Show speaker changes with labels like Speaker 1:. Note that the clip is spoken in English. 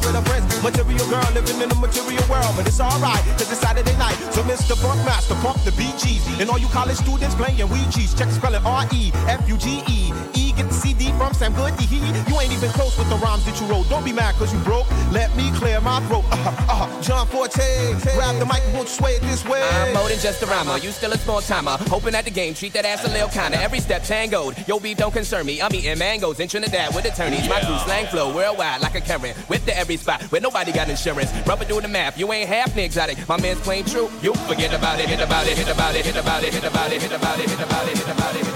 Speaker 1: Franklin's at the malls with her friends. Material girl living in the material world, but it's alright, cause it's Saturday night. So Mr. Buckmaster, pump the BGs. And all you college students playing Ouija's. Check the spelling R-E-F-U-G-E. E, get the CD from Sam Goody. You ain't even close with the rhymes that you wrote. Don't be mad cause you broke. Let me clear my throat. Uh, uh, John Forte, grab the mic and won't sway it this way.
Speaker 2: I'm more than just a rhymer. You still a small timer. Hoping at the game, treat that ass a little kinda. Every step tangoed. Yo, beef don't concern me. I'm eating mangoes in Trinidad with attorneys. My crew slang flow worldwide like a Karen. Whip the every spot where nobody got insurance. Rubber doing the math. You ain't half the exotic. My man's plain true. You forget about it. Hit about it. Hit about it. Hit about it. Hit about it. Hit about it. Hit about it. Hit about it. Hit about it.